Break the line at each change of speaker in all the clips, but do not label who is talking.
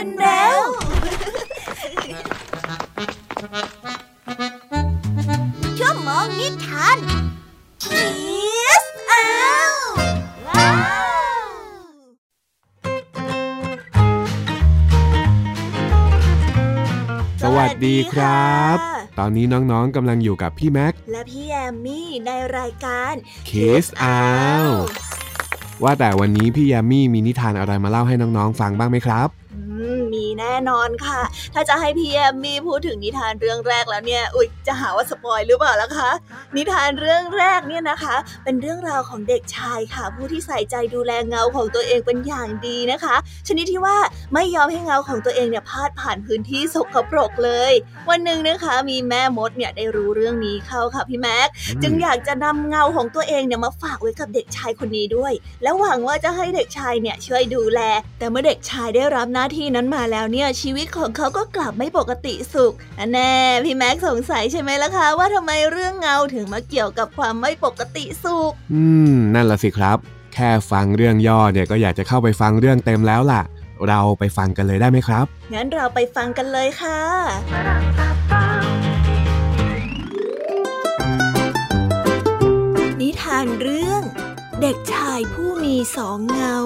กันแล้ว
ชั่วโมงนิทาน
วัสดีครับ ตอนนี้น้องๆกำลังอยู่กับพี่แม็ก
และพี่แอมมี่ในรายการ
เคสอ้าวว่าแต่วันนี้พี่แยมมี่มีนิทานอะไรมาเล่าให้น้องๆฟังบ้างไหมครับ
มีแね。น่นอนค่ะ ถ้าจะให้พี่แอมมี่พูดถึงนิทานเรื่องแรกแล้วเนี่ย อุ๊ย จะหาว่าสปอยหรือเปล่าล่ะคะ นิทานเรื่องแรกเนี่ยนะคะ เป็นเรื่องราวของเด็กชายค่ะ ผู้ที่ใส่ใจดูแลเงาของตัวเองเป็นอย่างดีนะคะ ชนิดที่ว่าไม่ยอมให้เงาของตัวเองเนี่ยพาดผ่านพื้นที่สกปรกเลย วันหนึ่งนะคะ มีแม่มดเนี่ยได้รู้เรื่องนี้เข้าค่ะพี่แม็ก จึงอยากจะนำเงาของตัวเองเนี่ยมาฝากไว้กับเด็กชายคนนี้ด้วย แล้วหวังว่าจะให้เด็กชายเนี่ยช่วยดูแล แต่เมื่อเด็กชายได้รับหน้าที่นั้นมาแล้วเนี่ยชีวิตของเขาก็กลับไม่ปกติสุข แน่พี่แม็กสงสัยใช่ไหมล่ะคะว่าทำไมเรื่องเงาถึงมาเกี่ยวกับความไม่ปกติสุข
อืม นั่นละสิครับ แค่ฟังเรื่องย่อเนี่ยก็อยากจะเข้าไปฟังเรื่องเต็มแล้วล่ะ เราไปฟังกันเลยได้ไหมครับ
งั้นเราไปฟังกันเลยค่ะนิทานเรื่อง เด็กชายผู้มีสองเงา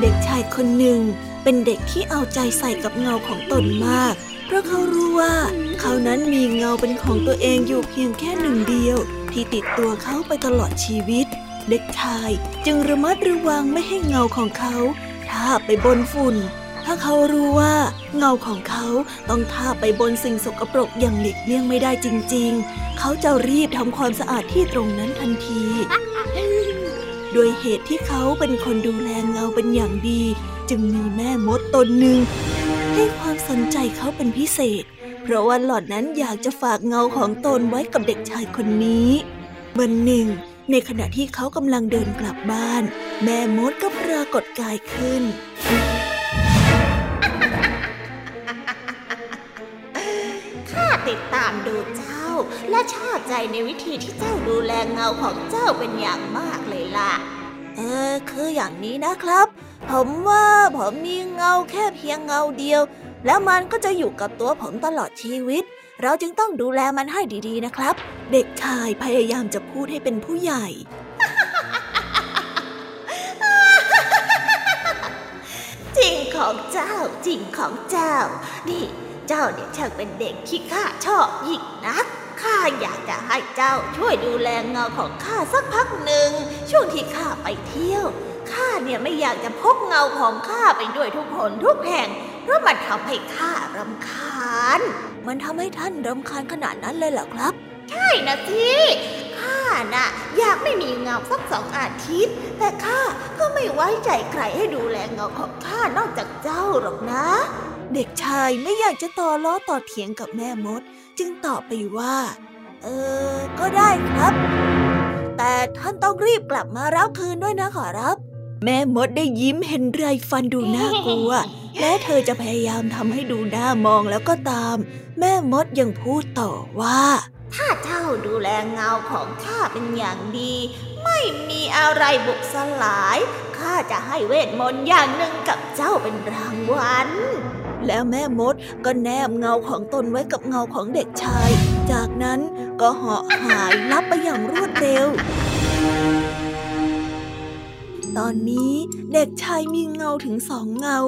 เด็กชายคนหนึ่ง เป็นเด็กที่เอาใจใส่กับเงาของตนมาก เพราะเขารู้ว่า เขานั้นมีเงาเป็นของตัวเองอยู่เพียงแค่หนึ่งเดียว ที่ติดตัวเขาไปตลอดชีวิต เด็กชายจึงระมัดระวังไม่ให้เงาของเขาทาไปบนฝุ่น ถ้าเขารู้ว่า เงาของเขาต้องทาไปบนสิ่งสกปรกอย่างหลีกเลี่ยงไม่ได้จริง ๆ เขาจะรีบทำความสะอาดที่ตรงนั้นทันที ด้วยเหตุที่เขาเป็นคนดูแลเงาเป็นอย่างดี จึงมีแม่มดตนหนึ่งให้ความสนใจเขาเป็นพิเศษ เพราะว่าหล่อนนั้นอยากจะฝากเงาของตนไว้กับเด็กชายคนนี้วันหนึ่ง ในขณะที่เขากำลังเดินกลับบ้าน แม่มดก็ปรากฏกายขึ้น
ข้าติดตามดูเจ้า และชอบใจในวิธีที่เจ้าดูแลเงาของเจ้าเป็นอย่างมากเลยล่ะ
เออคืออย่างนี้นะครับ ผมว่าผมมีเงาแค่เพียงเงาเดียว แล้วมันก็จะอยู่กับตัวผมตลอดชีวิต เราจึงต้องดูแลมันให้ดีๆนะครับ เด็กชายพยายามจะพูดให้เป็นผู้ใหญ่
จริงของเจ้าจริงของเจ้า นี่ เจ้าเนี่ยช่างเป็นเด็กที่ข้าชอบยิ่งนัก ข้าอยากจะให้เจ้าช่วยดูแลเงาของข้าสักพักหนึ่ง ช่วงที่ข้าไปเที่ยวข้าเนี่ยไม่อยากจะพกเงาของข้าไปด้วยทุกคนทุกแห่ง เพราะมันทำให้ข้ารำคาญ
มันทำให้ท่านรำคาญขนาดนั้นเลยเหรอครับ
ใช่นะสิข้าน่ะอยากไม่มีเงาสักสองอาทิตย์ แต่ข้าก็ไม่ไว้ใจใครให้ดูแลเงาของข้านอกจากเจ้าหรอกนะ
เด็กชายไม่อยากจะต่อล้อต่อเถียงกับแม่มด จึงตอบไปว่า เออ ก็ได้ครับ แต่ท่านต้องรีบกลับมารับคืนด้วยนะขอรับ แม่มดได้ยิ้มเห็นไรฟันดูน่ากลัว และเธอจะพยายามทำให้ดูน่ามองแล้วก็ตาม แม่มดยังพูดต่อว่า
ถ้าเจ้าดูแลเงาของข้าเป็นอย่างดี ไม่มีอะไรบุกสลายข้าจะให้เวทมนต์อย่างหนึ่งกับเจ้าเป็นรางวัล
แล้วแม่มดก็แนบเงาของตนไว้กับเงาของเด็กชาย จากนั้นก็เหาะหายลับไปอย่างรวดเร็ว ตอนนี้เด็กชายมีเงาถึงสองเงา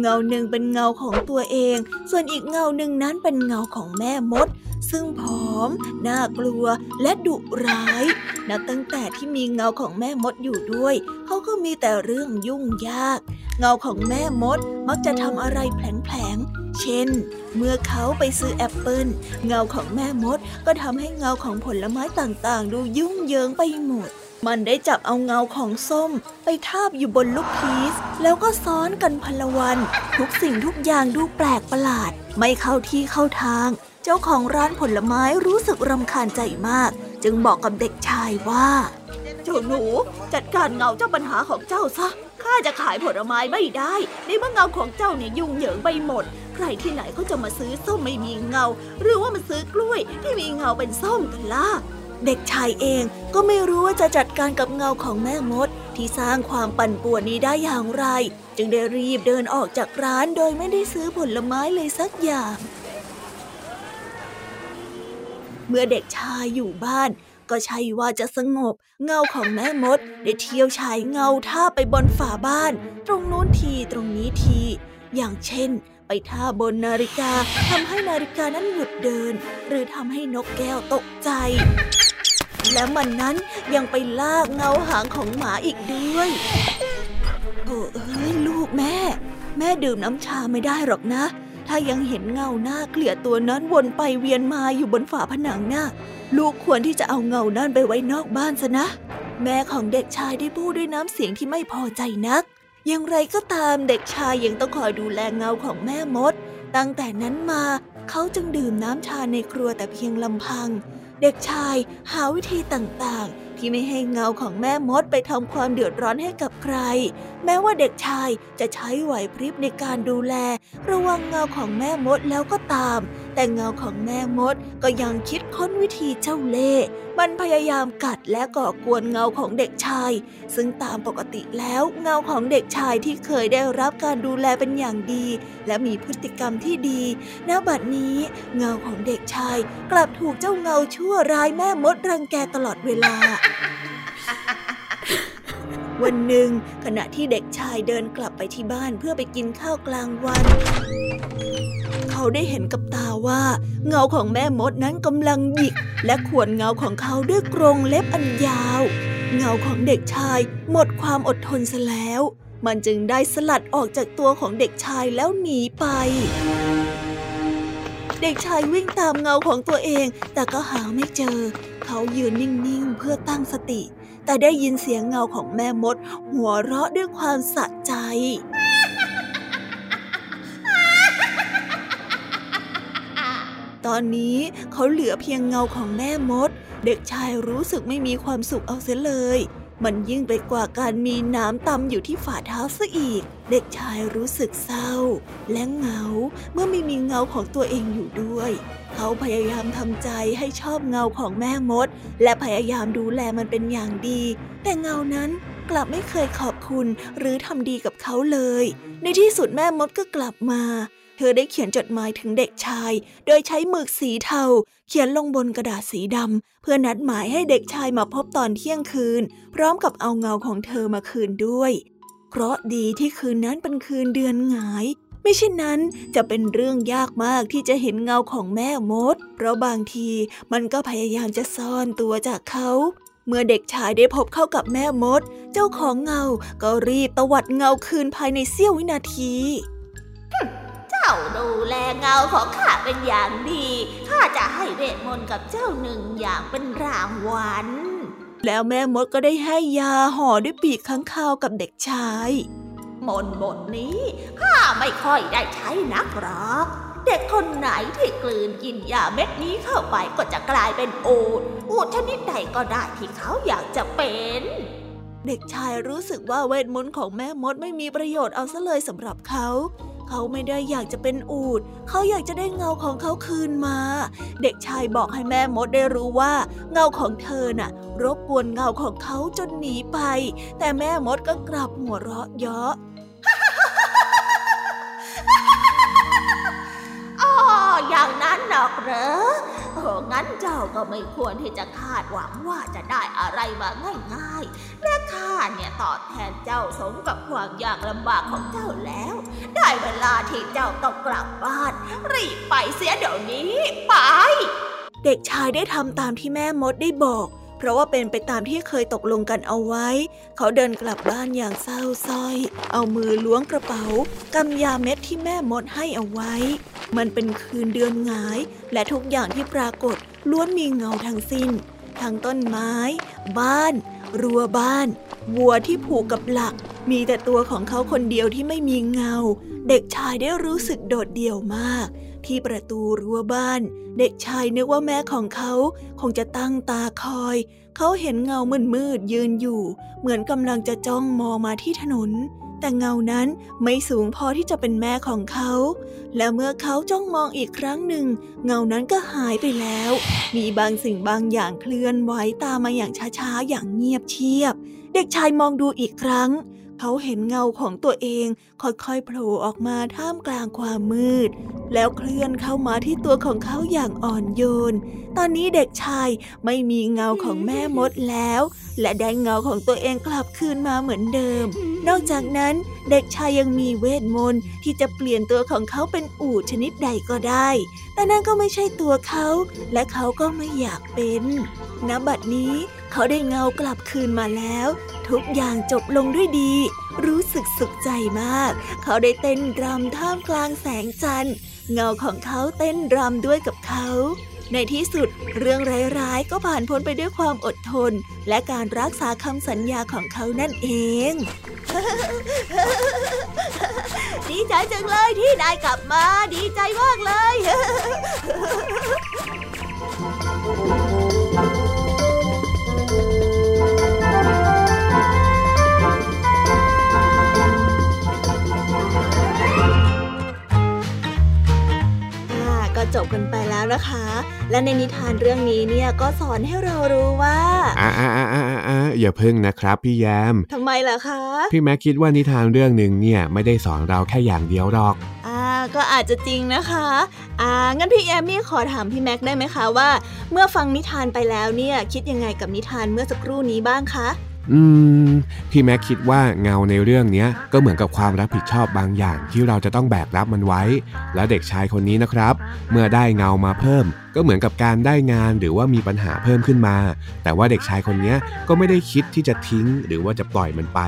เงาหนึ่งเป็นเงาของตัวเอง ส่วนอีกเงาหนึ่งนั้นเป็นเงาของแม่มด ซึ่งผอม น่ากลัวและดุร้ายนับตั้งแต่ที่มีเงาของแม่มดอยู่ด้วย เขาก็มีแต่เรื่องยุ่งยาก เงาของแม่มดมักจะทำอะไรแผลงๆ เช่น เมื่อเขาไปซื้อแอปเปิลเงาของแม่มดก็ทำให้เงาของผลไม้ต่างๆ ดูยุ่งเหยิงไปหมด มันได้จับเอาเงาของส้ม ไปทาบอยู่บนลูกพีชแล้วก็ซ้อนกันพลวัน ทุกสิ่งทุกอย่างดูแปลกประหลาด ไม่เข้าที่เข้าทาง เจ้าของร้านผลไม้รู้สึกรำคาญใจมาก จึงบอกกับเด็กชายว่า เจ้าหนูจัดการเงาเจ้าปัญหาของเจ้าซะ ข้าจะขายผลไม้ไม่ได้ในเมื่อเงาของเจ้าเนี่ยยุ่งเหยิงไปหมด ใครที่ไหนเขาจะมาซื้อส้มไม่มีเงา หรือว่ามาซื้อกล้วยที่มีเงาเป็นส้มกันล่ะเด็กชายเองก็ไม่รู้ว่าจะจัดการกับเงาของแม่มด ที่สร้างความปั่นป่วนนี้ได้อย่างไร จึงได้รีบเดินออกจากร้านโดยไม่ได้ซื้อผลไม้เลยสักอย่าง เมื่อเด็กชายอยู่บ้าน ก็ใช่ว่าจะสงบ เงาของแม่มด ได้เที่ยวฉายเงาท่าไปบนฝาบ้าน ตรงโน้นทีตรงนี้ที อย่างเช่น ไปท่าบนนาฬิกาทำให้นาฬิกานั้นหยุดเดิน หรือทำให้นกแก้วตกใจ และมันนั้นยังไปลากเงาหางของหมาอีกด้วยโอ้เอ้ยลูกแม่ แม่ดื่มน้ำชาไม่ได้หรอกนะ ถ้ายังเห็นเงาหน้าเกลียดตัวนั้นวนไปเวียนมาอยู่บนฝาผนังนะ่ะ ลูกควรที่จะเอาเงานั่นไปไว้นอกบ้านซะนะ แม่ของเด็กชายได้พูดด้วยน้ำเสียงที่ไม่พอใจนัก อย่างไรก็ตามเด็กชายยังต้องคอยดูแลเงาของแม่มด ตั้งแต่นั้นมาเขาจึงดื่มน้ำชาในครัวแต่เพียงลำพัง เด็กชายหาวิธีต่างๆ ที่ไม่ให้เงาของแม่มดไปทำความเดือดร้อนให้กับใคร แม้ว่าเด็กชายจะใช้ไหวพริบในการดูแล ระวังเงาของแม่มดแล้วก็ตาม แต่เงาของแม่มดก็ยังคิดค้นวิธีเจ้าเล่ห์มันพยายามกัดและก่อกวนเงาของเด็กชาย ซึ่งตามปกติแล้วเงาของเด็กชายที่เคยได้รับการดูแลเป็นอย่างดี และมีพฤติกรรมที่ดีณบัดนี้ เงาของเด็กชาย กลับถูกเจ้าเงาชั่วร้ายแม่มดรังแกตลอดเวลา วันหนึ่งขณะที่เด็กชายเดินกลับไปที่บ้านเพื่อไปกินข้าวกลางวัน เขาได้เห็นกับตาว่า เงาของแม่มดนั้นกำลังหยิก และขวนเงาของเขาด้วยกรงเล็บอันยาว เงาของเด็กชายหมดความอดทนซะแล้ว มันจึงได้สลัดออกจากตัวของเด็กชายแล้วหนีไปเด็กชายวิ่งตามเงาของตัวเอง แต่ก็หาไม่เจอ เขายืนนิ่ง ๆ เพื่อตั้งสติ แต่ได้ยินเสียงเงาของแม่มด หัวเราะด้วยความสะใจตอนนี้เขาเหลือเพียงเงาของแม่มด เด็กชายรู้สึกไม่มีความสุขเอาเสียเลย มันยิ่งไปกว่าการมีน้ำตำอยู่ที่ฝ่าเท้าซะอีก เด็กชายรู้สึกเศร้า และเหงาเมื่อไม่มีเงาของตัวเองอยู่ด้วย เขาพยายามทำใจให้ชอบเงาของแม่มด และพยายามดูแลมันเป็นอย่างดี แต่เงานั้นกลับไม่เคยขอบคุณหรือทำดีกับเขาเลย ในที่สุดแม่มดก็กลับมา เธอได้เขียนจดหมายถึงเด็กชาย โดยใช้หมึกสีเทา เขียนลงบนกระดาษสีดำเพื่อนัดหมายให้เด็กชายมาพบตอนเที่ยงคืน พร้อมกับเอาเงาของเธอมาคืนด้วย เพราะดีที่คืนนั้นเป็นคืนเดือนหงาย ไม่เช่นนั้นจะเป็นเรื่องยากมากที่จะเห็นเงาของแม่มด เพราะบางทีมันก็พยายามจะซ่อนตัวจากเขา เมื่อเด็กชายได้พบเข้ากับแม่มด เจ้าของเงาก็รีบตวัดเงาคืนภายในเสี้ยววินาที
เจ้าดูแลเงาของข้าเป็นอย่างดี ข้าจะให้เวทมนต์กับเจ้าหนึ่งอย่างเป็นรางวัล
แล้วแม่มดก็ได้ให้ยาห่อด้วยปีกข้างคาวกับเด็กชาย
มนบทนี้ข้าไม่ค่อยได้ใช้นักหรอก เด็กคนไหนที่กลืนกินยาเม็ดนี้เข้าไปก็จะกลายเป็นอูดอูดชนิดใดก็ได้ที่เขาอยากจะเป็น
เด็กชายรู้สึกว่าเวทมนต์ของแม่มดไม่มีประโยชน์เอาซะเลยสำหรับเขาเขาไม่ได้อยากจะเป็นอูด เขาอยากจะได้เงาของเขาคืนมา เด็กชายบอกให้แม่มดได้รู้ว่า เงาของเธอน่ะ รบกวนเงาของเขาจนหนีไป แต่แม่มดก็กลับหัวเราะเยาะ
หรอกเหรอโอ้งั้นเจ้าก็ไม่ควรที่จะคาดหวังว่าจะได้อะไรมาง่ายๆ และข้าเนี่ยตอบแทนเจ้าสมกับความยากลำบากของเจ้าแล้ว ได้เวลาที่เจ้าต้องกลับบ้าน รีบไปเสียเดี๋ยวนี้ ไป
เด็กชายได้ทำตามที่แม่มดได้บอก เพราะว่าเป็นไปตามที่เคยตกลงกันเอาไว้ เขาเดินกลับบ้านอย่างเศร้าส้อย เอามือล้วงกระเป๋ากำยาเม็ดที่แม่มดให้เอาไว้ มันเป็นคืนเดือนหงาย และทุกอย่างที่ปรากฏล้วนมีเงาทั้งสิ้น ทั้งต้นไม้ บ้าน รั้วบ้าน วัวที่ผูกกับหลัก มีแต่ตัวของเขาคนเดียวที่ไม่มีเงา เด็กชายได้รู้สึกโดดเดี่ยวมาก ที่ประตูรั้วบ้าน เด็กชายนึกว่าแม่ของเขาคงจะตั้งตาคอย เขาเห็นเงามืดมืดยืนอยู่ เหมือนกำลังจะจ้องมองมาที่ถนน แต่เงานั้นไม่สูงพอที่จะเป็นแม่ของเขา และเมื่อเขาจ้องมองอีกครั้งหนึ่ง เงานั้นก็หายไปแล้ว มีบางสิ่งบางอย่างเคลื่อนไหวตามมาอย่างช้าๆอย่างเงียบเชียบ เด็กชายมองดูอีกครั้ง เขาเห็นเงาของตัวเองค่อยๆโผล่ออกมาท่ามกลางความมืด แล้วเคลื่อนเข้ามาที่ตัวของเขาอย่างอ่อนโยน ตอนนี้เด็กชายไม่มีเงาของแม่มดแล้ว และได้เงาของตัวเองกลับคืนมาเหมือนเดิม นอกจากนั้นเด็กชายยังมีเวทมนต์ที่จะเปลี่ยนตัวของเขาเป็นอูฐชนิดใดก็ได้ แต่นั่นก็ไม่ใช่ตัวเขา และเขาก็ไม่อยากเป็น ณบัดนี้เขาได้เงากลับคืนมาแล้ว ทุกอย่างจบลงด้วยดี รู้สึกสุขใจมาก เขาได้เต้นรำท่ามกลางแสงจันทร์ เงาของเขาเต้นรำด้วยกับเขา ในที่สุดเรื่องร้ายๆ ก็ผ่านพ้นไปด้วยความอดทน และการรักษาคำสัญญาของเขานั่นเอง
ดีใจจังเลยที่นายกลับมาดีใจมากเลย
จบกันไปแล้วนะคะ และในนิทานเรื่องนี้เนี่ยก็สอนให้เรารู้ว่า
อ่าอ่าอ่าอ่าอ่าอย่าพึ่งนะครับพี่แยม
ทำไมล่ะคะ
พี่แม็กคิดว่านิทานเรื่องหนึ่งเนี่ยไม่ได้สอนเราแค่อย่างเดียวหรอก
อ่าก็อาจจะจริงนะคะอ่างั้นพี่แอมมี่ขอถามพี่แม็กได้ไหมคะว่า เมื่อฟังนิทานไปแล้วเนี่ยคิดยังไงกับนิทานเมื่อสักครู่นี้บ้างคะ
อืมพี่แม็กคิดว่าเงาในเรื่องนี้ก็เหมือนกับความรับผิดชอบบางอย่างที่เราจะต้องแบกรับมันไว้ และเด็กชายคนนี้นะครับ เมื่อได้เงามาเพิ่ม ก็เหมือนกับการได้งานหรือว่ามีปัญหาเพิ่มขึ้นมา แต่ว่าเด็กชายคนนี้ก็ไม่ได้คิดที่จะทิ้ง หรือว่าจะปล่อยมันไป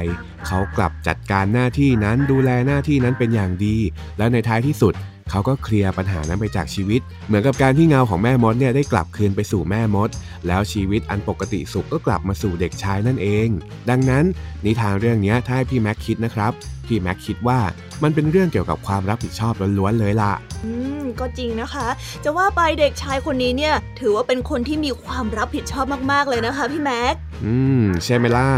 เขากลับจัดการหน้าที่นั้นดูแลหน้าที่นั้นเป็นอย่างดี แล้วในท้ายที่สุด เขาก็เคลียร์ปัญหานั้นไปจากชีวิต เหมือนกับการที่เงาของแม่มดเนี่ยได้กลับคืนไปสู่แม่มด แล้วชีวิตอันปกติสุขก็กลับมาสู่เด็กชายนั่นเอง ดังนั้นนิทานเรื่องนี้ถ้าให้พี่แม็กคิดนะครับ พี่แม็กคิดว่ามันเป็นเรื่องเกี่ยวกับความรับผิดชอบล้วนๆเลยล่ะ
อืม ก็จริงนะคะ จะว่าไปเด็กชายคนนี้เนี่ย ถือว่าเป็นคนที่มีความรับผิดชอบมากๆเลยนะคะ พี่แม็ก
อืม ใช่ไหมล่ะ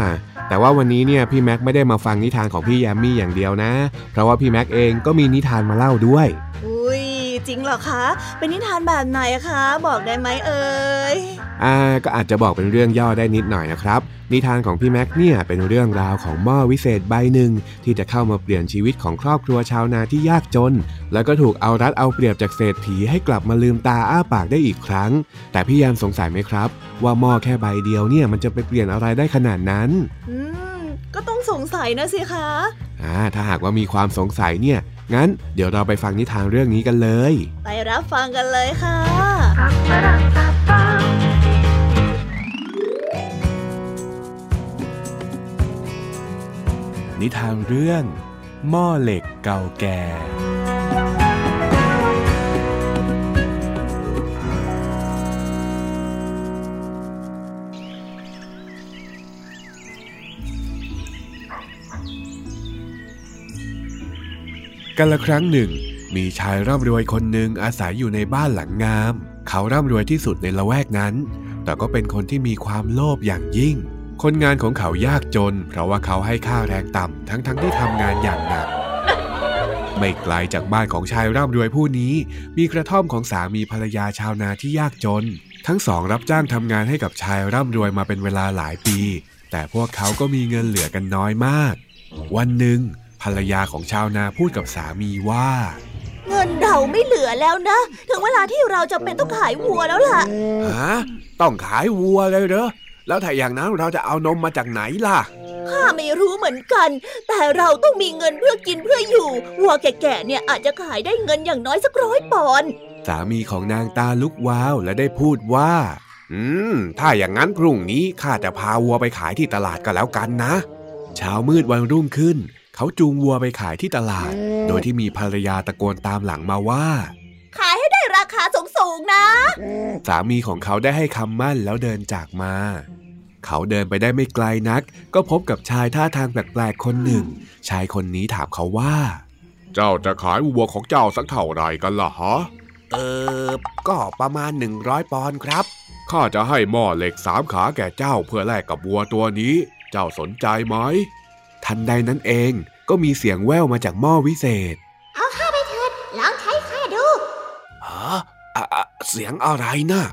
แต่ว่าวันนี้เนี่ยพี่แม็กไม่ได้มาฟังนิทานของพี่แยมมี่อย่างเดียวนะ เพราะว่าพี่แม็กเองก็มีนิทานมาเล่าด้วย
อุ้ยจริงเหรอคะ เป็นนิทานแบบไหนคะ บอกได้ไหมเอ่ย
อ่าก็อาจจะบอกเป็นเรื่องย่อได้นิดหน่อยนะครับ นิทานของพี่แม็กเนี่ยเป็นเรื่องราวของหม้อวิเศษใบหนึ่ง ที่จะเข้ามาเปลี่ยนชีวิตของครอบครัวชาวนาที่ยากจน แล้วก็ถูกเอารัดเอาเปรียบจากเศรษฐีให้กลับมาลืมตาอ้าปากได้อีกครั้ง แต่พี่แยมสงสัยไหมครับ ว่าหม้อแค่ใบเดียวเนี่ยมันจะไปเปลี่ยนอะไรได้ขนาดนั้น
อืมก็ต้องสงสัยนะสิคะ
อ่าถ้าหากว่ามีความสงสัยเนี่ยงั้นเดี๋ยวเราไปฟังนิทานเรื่องนี้กันเลย
ไปรับฟังกันเลยค่ะ
นิทานเรื่อง หม้อเหล็กเก่าแก่ กันละครั้งหนึ่ง มีชายร่ำรวยคนหนึ่งอาศัยอยู่ในบ้านหลังงาม เขาร่ำรวยที่สุดในละแวกนั้น แต่ก็เป็นคนที่มีความโลภอย่างยิ่ง คนงานของเขายากจน เพราะว่าเขาให้ค่าแรงต่ำทั้งๆทที่ทำงานอย่างหนัก ไม่ไกลจากบ้านของชายร่ำรวยผู้นี้ มีกระท่อมของสามีภรรยาชาวนาที่ยากจน ทั้งสองรับจ้างทำงานให้กับชายร่ำรวยมาเป็นเวลาหลายปี แต่พวกเขาก็มีเงินเหลือกันน้อยมาก วันหนึ่ง ภรรยาของชาวนาพูดกับสามีว่า
เงินเราไม่เหลือแล้วนะ ถึงเวลาที่เราจะเป็นต้องขายวัวแล้วล่ะ
ฮะต้องขายวัวเลยเหรอ แล้วถ้าอย่างนั้นเราจะเอานมมาจากไหนล่ะ
ข้าไม่รู้เหมือนกัน แต่เราต้องมีเงินเพื่อกินเพื่ออยู่ วัวแก่ๆเนี่ยอาจจะขายได้เงินอย่างน้อยสักร้อยปอนด์
สามีของนางตาลุกวาวและได้พูดว่า อืม ถ้าอย่างนั้นพรุ่งนี้ข้าจะพาวัวไปขายที่ตลาดก็แล้วกันนะ เช้ามืดวันรุ่งขึ้น เขาจูงวัวไปขายที่ตลาด โดยที่มีภรรยาตะโกนตามหลังมาว่า
ขายให้ได้รา คาสูงๆนะ
สามีของเขาได้ให้คำมั่นแล้วเดินจากมา เขาเดินไปได้ไม่ไกลนัก ก็พบกับชายท่าทางแปลกๆคนหนึ่ง ชายคนนี้ถามเขาว่า เจ้าจะขายวัวของเจ้าสักเท่าไหร่กันล่ะฮะ เออ ก็ประมาณ100ปอนด์ครับ ข้าจะให้หม้อเหล็กสามขาแก่เจ้าเพื่อแลกกับวัวตัวนี้ เจ้าสนใจไหม ทันใดนั้นเองก็มีเสียงแว่วมาจากหม้อวิเศษ
เอาข้าไปเถิดลองใช้
เสียงอะไรนะ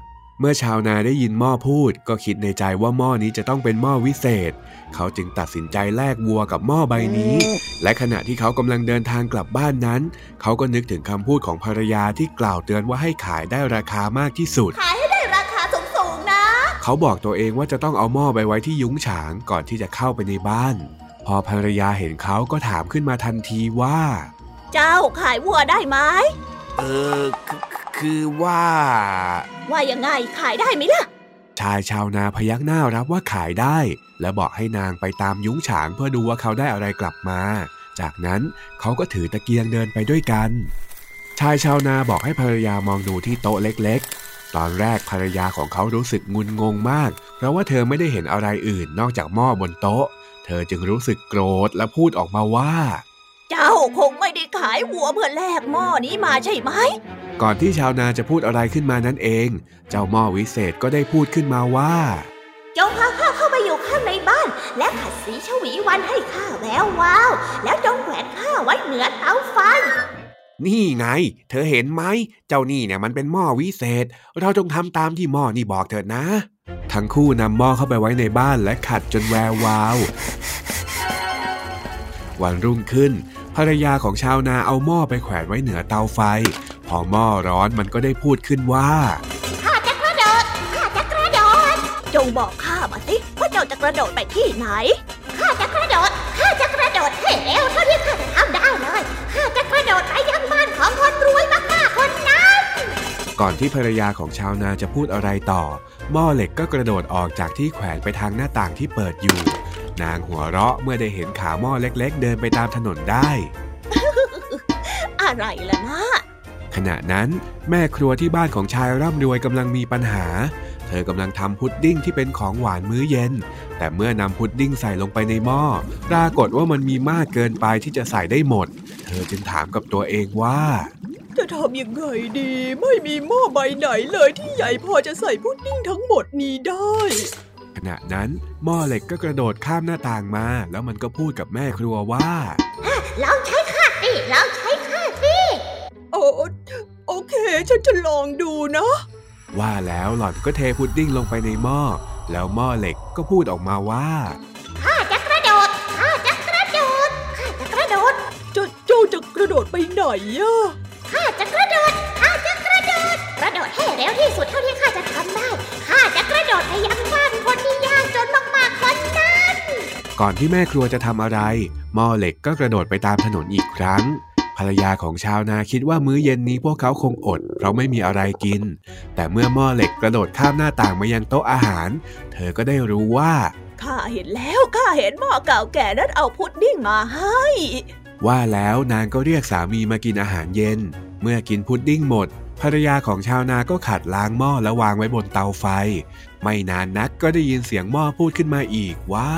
เมื่อชาวนาได้ยินหม้อพูด ก็คิดในใจว่าหม้อนี้จะต้องเป็นหม้อวิเศษ เขาจึงตัดสินใจแลกวัวกับหม้อใบนี้ และขณะที่เขากำลังเดินทางกลับบ้านนั้น เขาก็นึกถึงคำพูดของภรรยาที่กล่าวเตือนว่าให้ขายได้ราคามากที่สุด
ขายให้ได้ราคาสูงๆนะ
เขาบอกตัวเองว่าจะต้องเอาหม้อไปไว้ที่ยุ้งฉางก่อนที่จะเข้าไปในบ้าน พอภรรยาเห็นเขาก็ถามขึ้นมาทันทีว่า
เจ้าขายวัวได้ไหม
เออคือคือว่า
ว่ายังไงขายได้ไหมล่ะ
ชายชาวนาพยักหน้ารับว่าขายได้ และบอกให้นางไปตามยุ้งฉางเพื่อดูว่าเขาได้อะไรกลับมา จากนั้นเขาก็ถือตะเกียงเดินไปด้วยกัน ชายชาวนาบอกให้ภรรยามองดูที่โต๊ะเล็กๆ ตอนแรกภรรยาของเขารู้สึกงุนงงมาก เพราะว่าเธอไม่ได้เห็นอะไรอื่นนอกจากหม้อบนโต๊ะ เธอจึงรู้สึกโกรธและพูดออกมาว่า
เจ้าคงไม่ได้ ขายวัวเพื่อแลกหม้อนี้มาใช่ไหม
ก่อนที่ชาวนาจะพูดอะไรขึ้นมานั่นเอง เจ้าหม้อวิเศษก็ได้พูดขึ้นมาว่า
จงพาข้าเข้าไปอยู่ข้างในบ้าน และขัดสีชวีวันให้ข้าแวววาว แล้วจงแขวนข้าไว้เหนือเตาไฟ
นี่ไง เธอเห็นไหม เจ้านี่เนี่ยมันเป็นหม้อวิเศษ เราจงทำตามที่หม้อนี่บอกเถิดนะ ทั้งคู่นำหม้อเข้าไปไว้ในบ้านและขัดจนแวววาว วันรุ่งขึ้น ภรรยาของชาวนาเอาหม้อไปแขวนไว้เหนือเตาไฟ พอหม้อร้อนมันก็ได้พูดขึ้นว่า
ข้าจะกระโดดข้าจะกระโดด
จงบอกข้ามาสิว่าเจ้าจะกระโดดไปที่ไหน
ข้าจะกระโดดข้าจะกระโดดให้เร็วเท่าที่ข้าจะทำได้เลยข้าจะกระโดดไปยังบ้านของคนรวยมากๆคนนั้น
ก่อนที่ภรรยาของชาวนาจะพูดอะไรต่อหม้อเหล็กก็กระโดดออกจากที่แขวนไปทางหน้าต่างที่เปิดอยู่ นางหัวเราะเมื่อได้เห็นขาหม้อเล็กๆ เดินไปตามถนนได้
อะไรล่ะนะ
ขณะนั้นแม่ครัวที่บ้านของชายร่ำรวยกำลังมีปัญหา เธอกำลังทำพุดดิ้งที่เป็นของหวานมื้อเย็น แต่เมื่อนำพุดดิ้งใส่ลงไปในหม้อ ปรากฏว่ามันมีมากเกินไปที่จะใส่ได้หมด เธอจึงถามกับตัวเองว่า
จะทำยังไงดี ไม่มีหม้อใบไหนเลยที่ใหญ่พอจะใส่พุดดิ้งทั้งหมดนี้ได้
ข ณะนั้นหม้อเหล็กก็กระโดดข้ามหน้าต่างมา แล้วมันก็พูดกับแม่ครัวว่า
ลองใช้ข้าสิลองใช้ข้าสิ
โอ้โอเค ฉันจะลองดูนะ
ว่าแล้วหล่อนก็เทพุดดิ้งลงไปในหม้อ แล้วหม้อเหล็กก็พูดออกมาว่า
ข้าจะกระโดดข้าจะกระโดดข้าจะกระโดด
เจ้าเจ้าจะกระโดดไปไหนอะ
ข้าจะกระโดดข้าจะกระโดด กระโดดให้เร็วที่สุดเท่าที่ข้าจะทำได้ข้าจะกระโดดไปยังบ้าน คนที่ยากจนมากๆคนนั้น
ก่อนที่แม่ครัวจะทำอะไรหม้อเหล็กก็กระโดดไปตามถนนอีกครั้ง ภรรยาของชาวนาคิดว่ามื้อเย็นนี้พวกเขาคงอด เพราะไม่มีอะไรกิน แต่เมื่อหม้อเหล็กกระโดดข้ามหน้าต่างมายังโต๊ะอาหาร เธอก็ได้รู้ว่า
ข้าเห็นแล้วข้าเห็นหม้อเก่าแก่นั้นเอาพุดดิ้งมาให้
ว่าแล้วนางก็เรียกสามีมากินอาหารเย็น เมื่อกินพุดดิ้งหมด ภรรยาของชาวนาก็ขัดล้างหม้อแล้ววางไว้บนเตาไฟ ไม่นานนักก็ได้ยินเสียงหม้อพูดขึ้นมาอีกว่า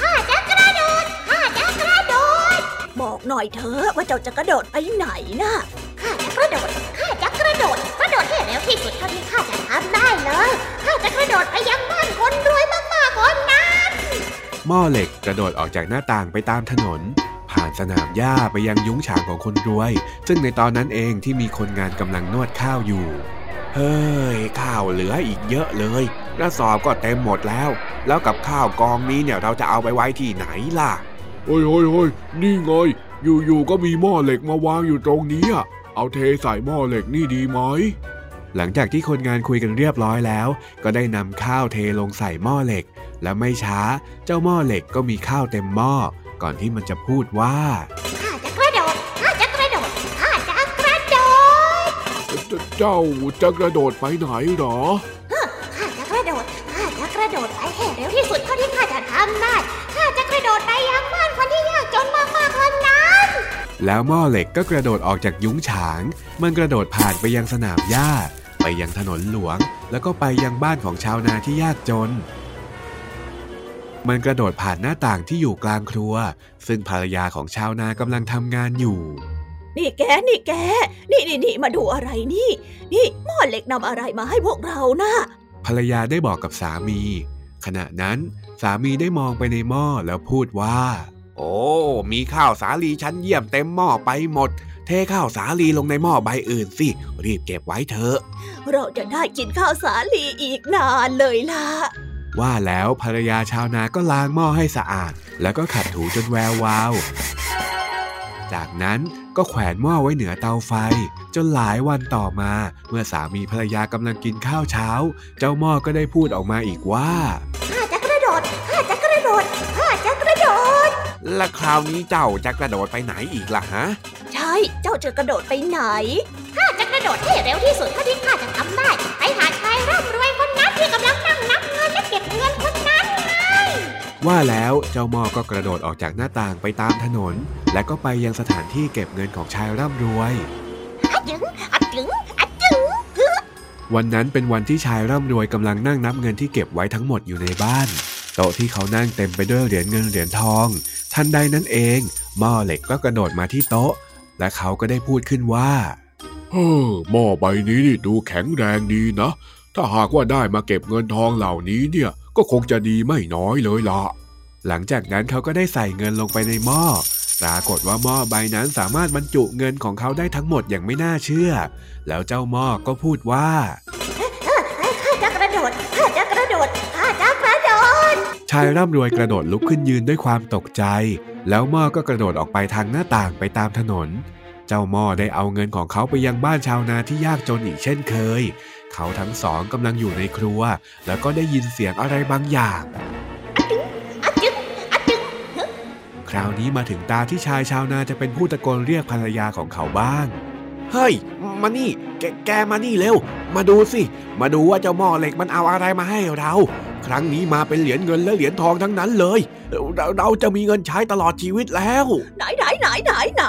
ข้าจะกระโดดข้าจะกระโดด
บอกหน่อยเถอะว่าเจ้าจะกระโดดไปไหนนะ
ข้าจะกระโดดข้าจะกระโดดกระโดดให้เร็วที่สุดเท่าที่ข้าจะทำได้เลยข้าจะกระโดดไปยังบ้านคนรวยมากๆคนนั้น
หม้อเหล็กกระโดดออกจากหน้าต่างไปตามถนนผ่านสนามหญ้าไปยังยุ้งฉางของคนรวย ซึ่งในตอนนั้นเองที่มีคนงานกำลังนวดข้าวอยู่ เฮ้ยข้าวเหลืออีกเยอะเลยกระสอบก็เต็มหมดแล้ว แล้วกับข้าวกองนี้เนี่ยเราจะเอาไปไว้ที่ไหนล่ะ
เฮ้ยเฮ้ยเฮ้ยนี่ไง อยู่ๆก็มีหม้อเหล็กมาวางอยู่ตรงนี้อะเอาเทใส่หม้อเหล็กนี่ดีไหม
หลังจากที่คนงานคุยกันเรียบร้อยแล้ว ก็ได้นำข้าวเทลงใส่หม้อเหล็ก และไม่ช้า เจ้าหม้อเหล็กก็มีข้าวเต็มหม้อ ก่อนที่มันจะพูดว่า
เจ้าจะกระโดดไปไหนหรอ
ข้าจะกระโดด ข้าจะกระโดดไปให้เร็วที่สุดเท่าที่ข้าจะทำได้ ข้าจะกระโดดไปยังบ้านคนที่ยากจนมากๆคนนั้น
แล้วหม้อเหล็กก็กระโดดออกจากยุ้งฉาง มันกระโดดผ่านไปยังสนามหญ้า ไปยังถนนหลวง แล้วก็ไปยังบ้านของชาวนาที่ยากจนมันกระโดดผ่านหน้าต่างที่อยู่กลางครัว ซึ่งภรรยาของชาวนากำลังทำงานอยู่
นี่แก นี่แก นี่นี่นี่มาดูอะไรนี่ นี่หม้อเหล็กนำอะไรมาให้พวกเรานะ
ภรรยาได้บอกกับสามี ขณะนั้นสามีได้มองไปในหม้อแล้วพูดว่า โอ้ มีข้าวสาลีชั้นเยี่ยมเต็มหม้อไปหมด เทข้าวสาลีลงในหม้อใบอื่นสิ รีบเก็บไว้เถอะ
เราจะได้กินข้าวสาลีอีกนานเลยล่ะ
ว่าแล้วภรรยาชาวนาก็ล้างหม้อให้สะอาด แล้วก็ขัดถูจนแวววาว จากนั้น ก็แขวนหม้อไว้เหนือเตาไฟ จนหลายวันต่อมา เมื่อสามีภรรยากำลังกินข้าวเช้า เจ้าหม้อก็ได้พูดออกมาอีกว่า
ข้าจะกระโดดข้าจะกระโดดข้าจะกระโดด
และคราวนี้เจ้าจะกระโดดไปไหนอีกล่ะฮะ
ใช่ เจ้าจะกระโดดไปไหน
ข้าจะกระโดดให้เร็วที่สุดเท่าที่ข้าจะทำได้
ว่าแล้วเจ้าหม้อก็กระโดดออกจากหน้าต่างไปตามถนน และก็ไปยังสถานที่เก็บเงินของชายร่ำรวย
อะจึงอะจึงอะจึง
วันนั้นเป็นวันที่ชายร่ำรวยกำลังนั่งนับเงินที่เก็บไว้ทั้งหมดอยู่ในบ้าน โต๊ะที่เขานั่งเต็มไปด้วยเหรียญเงินเหรียญทอง ทันใดนั้นเองหม้อเหล็กก็กระโดดมาที่โต๊ะ และเขาก็ได้พูดขึ้นว่า
เฮ้อหม้อใบนี้นี่ดูแข็งแรงดีนะ ถ้าหากว่าได้มาเก็บเงินทองเหล่านี้เนี่ย ก็คงจะดีไม่น้อยเลยล่ะ
หลังจากนั้นเขาก็ได้ใส่เงินลงไปในหม้อปรากฏว่าหม้อใบนั้นสามารถบรรจุเงินของเขาได้ทั้งหมดอย่างไม่น่าเชื่อ แล้วเจ้าหม้อก็พูดว่า
ข้าจะกระโดดข้าจะกระโดดข้าจะกระโดด
ชายร่ำรวยกระโดดลุกขึ้นยืนด้วยความตกใจ แล้วหม้อก็กระโดดออกไปทางหน้าต่างไปตามถนน เจ้าหม้อได้เอาเงินของเขาไปยังบ้านชาวนาที่ยากจนอีกเช่นเคย เขาทั้งสองกำลังอยู่ในครัว แล้วก็ได้ยินเสียงอะไรบางอย่าง
อะจึงอะจึง
คราวนี้มาถึงตาที่ชายชาวนาจะเป็นผู้ตะโกนเรียกภรรยาของเขาบ้าง เฮ้ย มานี่ แกแกมานี่เร็ว มาดูสิ มาดูว่าเจ้าหม้อเหล็กมันเอาอะไรมาให้เรา ครั้งนี้มาเป็นเหรียญเงินและเหรียญทองทั้งนั้นเลย เราเราจะมีเงินใช้ตลอดชีวิตแล้ว
ไหนไหนไหนไหนไหน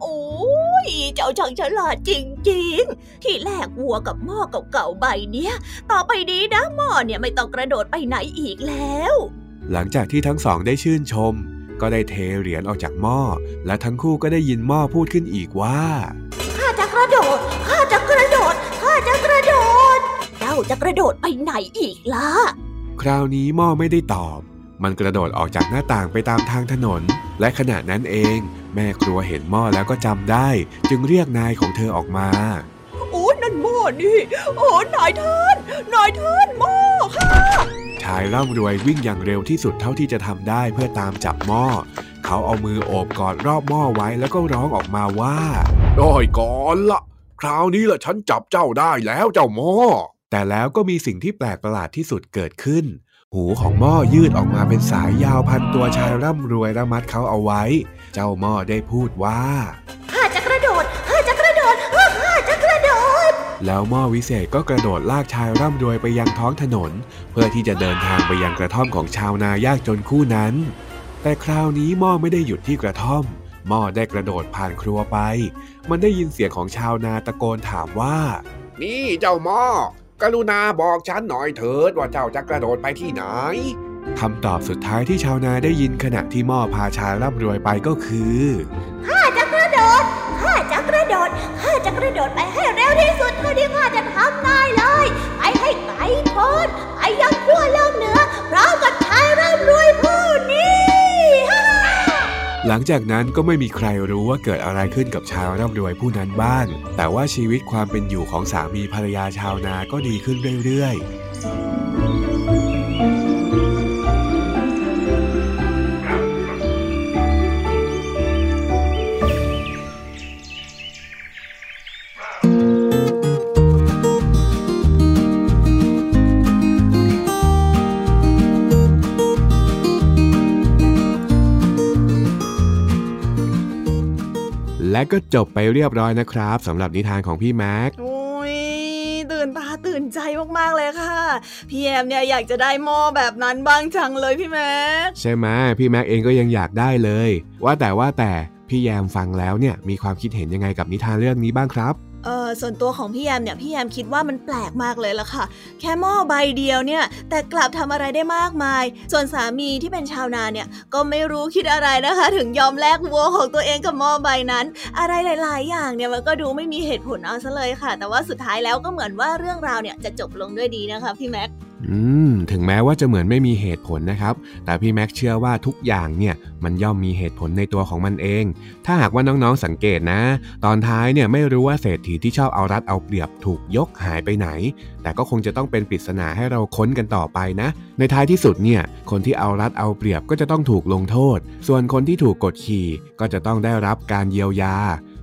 โอ้ยเจ้าช่างฉลาดจริงๆ ที่แลกวัวกับหม้อเก่าๆใบเนี้ย ต่อไปนี้นะหม้อเนี่ยไม่ต้องกระโดดไปไหนอีกแล้ว
หลังจากที่ทั้งสองได้ชื่นชม ก็ได้เทเหรียญออกจากหม้อ และทั้งคู่ก็ได้ยินหม้อพูดขึ้นอีกว่า
ข้าจะกระโดดข้าจะกระโดดข้าจะกระโดด
เจ้าจะกระโดดไปไหนอีกล่ะ
คราวนี้หม้อไม่ได้ตอบ มันกระโดดออกจากหน้าต่างไปตามทางถนน และขณะนั้นเอง แม่ครัวเห็นหม้อแล้วก็จำได้ จึงเรียกนายของเธอออกมา
โอ้นั่นหม้อนี่โอ้นายท่านนายท่านหม้อค่ะ
ชายร่ำรวยวิ่งอย่างเร็วที่สุดเท่าที่จะทำได้เพื่อตามจับหม้อเขาเอามือโอบกอดรอบหม้อไว้แล้วก็ร้องออกมาว่า
ได้ก่อนละคราวนี้ละฉันจับเจ้าได้แล้วเจ้าหม้อ
แต่แล้วก็มีสิ่งที่แปลกประหลาดที่สุดเกิดขึ้น หูของหม้อยืดออกมาเป็นสายยาวพันตัวชายร่ำรวยและมัดเขาเอาไว้ เจ้าหม้อได้พูดว่า
ข้าจะกระโดดข้าจะกระโดดข้าจะกระโดด
แล้วหม้อวิเศษก็กระโดดลากชายร่ำรวยไปยังท้องถนน เพื่อที่จะเดินทางไปยังกระท่อมของชาวนายากจนคู่นั้น แต่คราวนี้หม้อไม่ได้หยุดที่กระท่อมหม้อได้กระโดดผ่านครัวไป มันได้ยินเสียงของชาวนาตะโกนถามว่า
นี่เจ้าหม้อกรุณาบอกฉันหน่อยเถิดว่าเจ้าจะกระโดดไปที่ไหน
คำตอบสุดท้ายที่ชาวนาได้ยินขณะที่หม้อพาชายร่ำรวยไปก็คือ
ข้าจะกระโดดข้าจะกระโดดข้าจะกระโดดไปให้เร็วที่สุดเท่าที่ข้าจะทำได้เลยไปให้ไกลโพ้นไปยังขั้วโลกเหนือพร้อมกับชายร่ำรวยผู้นี้ฮ่า
หลังจากนั้นก็ไม่มีใครรู้ว่าเกิดอะไรขึ้นกับชาวร่ำรวยผู้นั้นบ้าง แต่ว่าชีวิตความเป็นอยู่ของสามีภรรยาชาวนาก็ดีขึ้นเรื่อยๆ ก็จบไปเรียบร้อยนะครับสำหรับนิทานของพี่แม็ก
โอ้ยตื่นตาตื่นใจมากๆเลยค่ะ พี่แอมเนี่ยอยากจะได้หม้อแบบนั้นบ้างจังเลยพี่แม็ก
ใช่ไหมพี่แม็กเองก็ยังอยากได้เลย ว่าแต่ว่าแต่พี่แยมฟังแล้วเนี่ยมีความคิดเห็นยังไงกับนิทานเรื่องนี้บ้างครับ
เออ ส่วนตัวของพี่แอมเนี่ยพี่แอมคิดว่ามันแปลกมากเลยล่ะค่ะ แค่หม้อใบเดียวเนี่ยแต่กลับทำอะไรได้มากมาย ส่วนสามีที่เป็นชาวนาเนี่ยก็ไม่รู้คิดอะไรนะคะ ถึงยอมแลกวัวของตัวเองกับหม้อใบนั้น อะไรหลาย ๆ อย่างเนี่ยมันก็ดูไม่มีเหตุผลเอาซะเลยค่ะ แต่ว่าสุดท้ายแล้วก็เหมือนว่าเรื่องราวเนี่ยจะจบลงด้วยดีนะคะพี่แม็ก
อืมถึงแม้ว่าจะเหมือนไม่มีเหตุผลนะครับ แต่พี่แม็กเชื่อว่าทุกอย่างเนี่ยมันย่อมมีเหตุผลในตัวของมันเอง ถ้าหากว่าน้องๆสังเกตนะ ตอนท้ายเนี่ยไม่รู้ว่าเศรษฐีที่ชอบเอารัดเอาเปรียบถูกยกหายไปไหน แต่ก็คงจะต้องเป็นปริศนาให้เราค้นกันต่อไปนะ ในท้ายที่สุดเนี่ยคนที่เอารัดเอาเปรียบก็จะต้องถูกลงโทษ ส่วนคนที่ถูกกดขี่ก็จะต้องได้รับการเยียวยา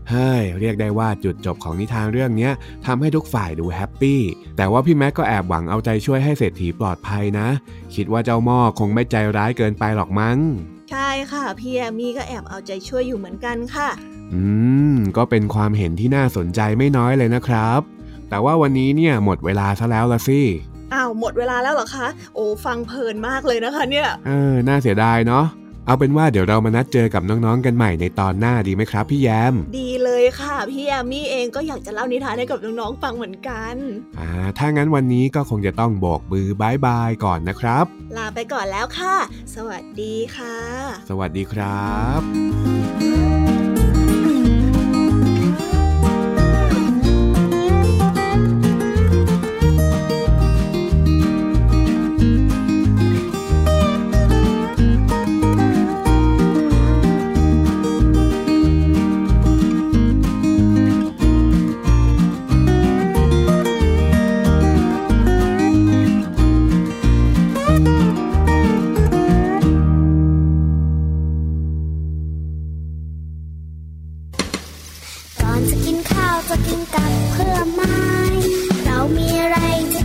เฮ้ยเรียกได้ว่าจุดจบของนิทานเรื่องนี้ทำให้ทุกฝ่ายดูแฮปปี้ แต่ว่าพี่แม็กก็แอบหวังเอาใจช่วยให้เศรษฐีปลอดภัยนะ คิดว่าเจ้าหม้อคงไม่ใจร้ายเกินไปหรอกมั้ง
ใช่ค่ะ พี่แอมมี่ก็แอบเอาใจช่วยอยู่เหมือนกันค่ะ
อืม ก็เป็นความเห็นที่น่าสนใจไม่น้อยเลยนะครับ แต่ว่าวันนี้เนี่ยหมดเวลาซะแล้วละสิ
อ้าวหมดเวลาแล้วเหรอคะ โอ้ฟังเพลินมากเลยนะคะเนี่ย
เออ น่าเสียดายเนาะ เอาเป็นว่าเดี๋ยวเรามานัดเจอกับน้องๆกันใหม่ในตอนหน้าดีไหมครับ พี่แยม
ดีเลยค่ะ พี่แอมมี่เองก็อยากจะเล่านิทานให้กับน้องๆฟังเหมือนกัน
อ่าถ้างั้นวันนี้ก็คงจะต้องโบกมือบายบายก่อนนะครับ
ลาไปก่อนแล้วค่ะ สวัสดีค่ะ
สวัสดีครับ
ก่อนจะกินข้าวจะกินกับเพื่อไม้ เรามีอะไรจะ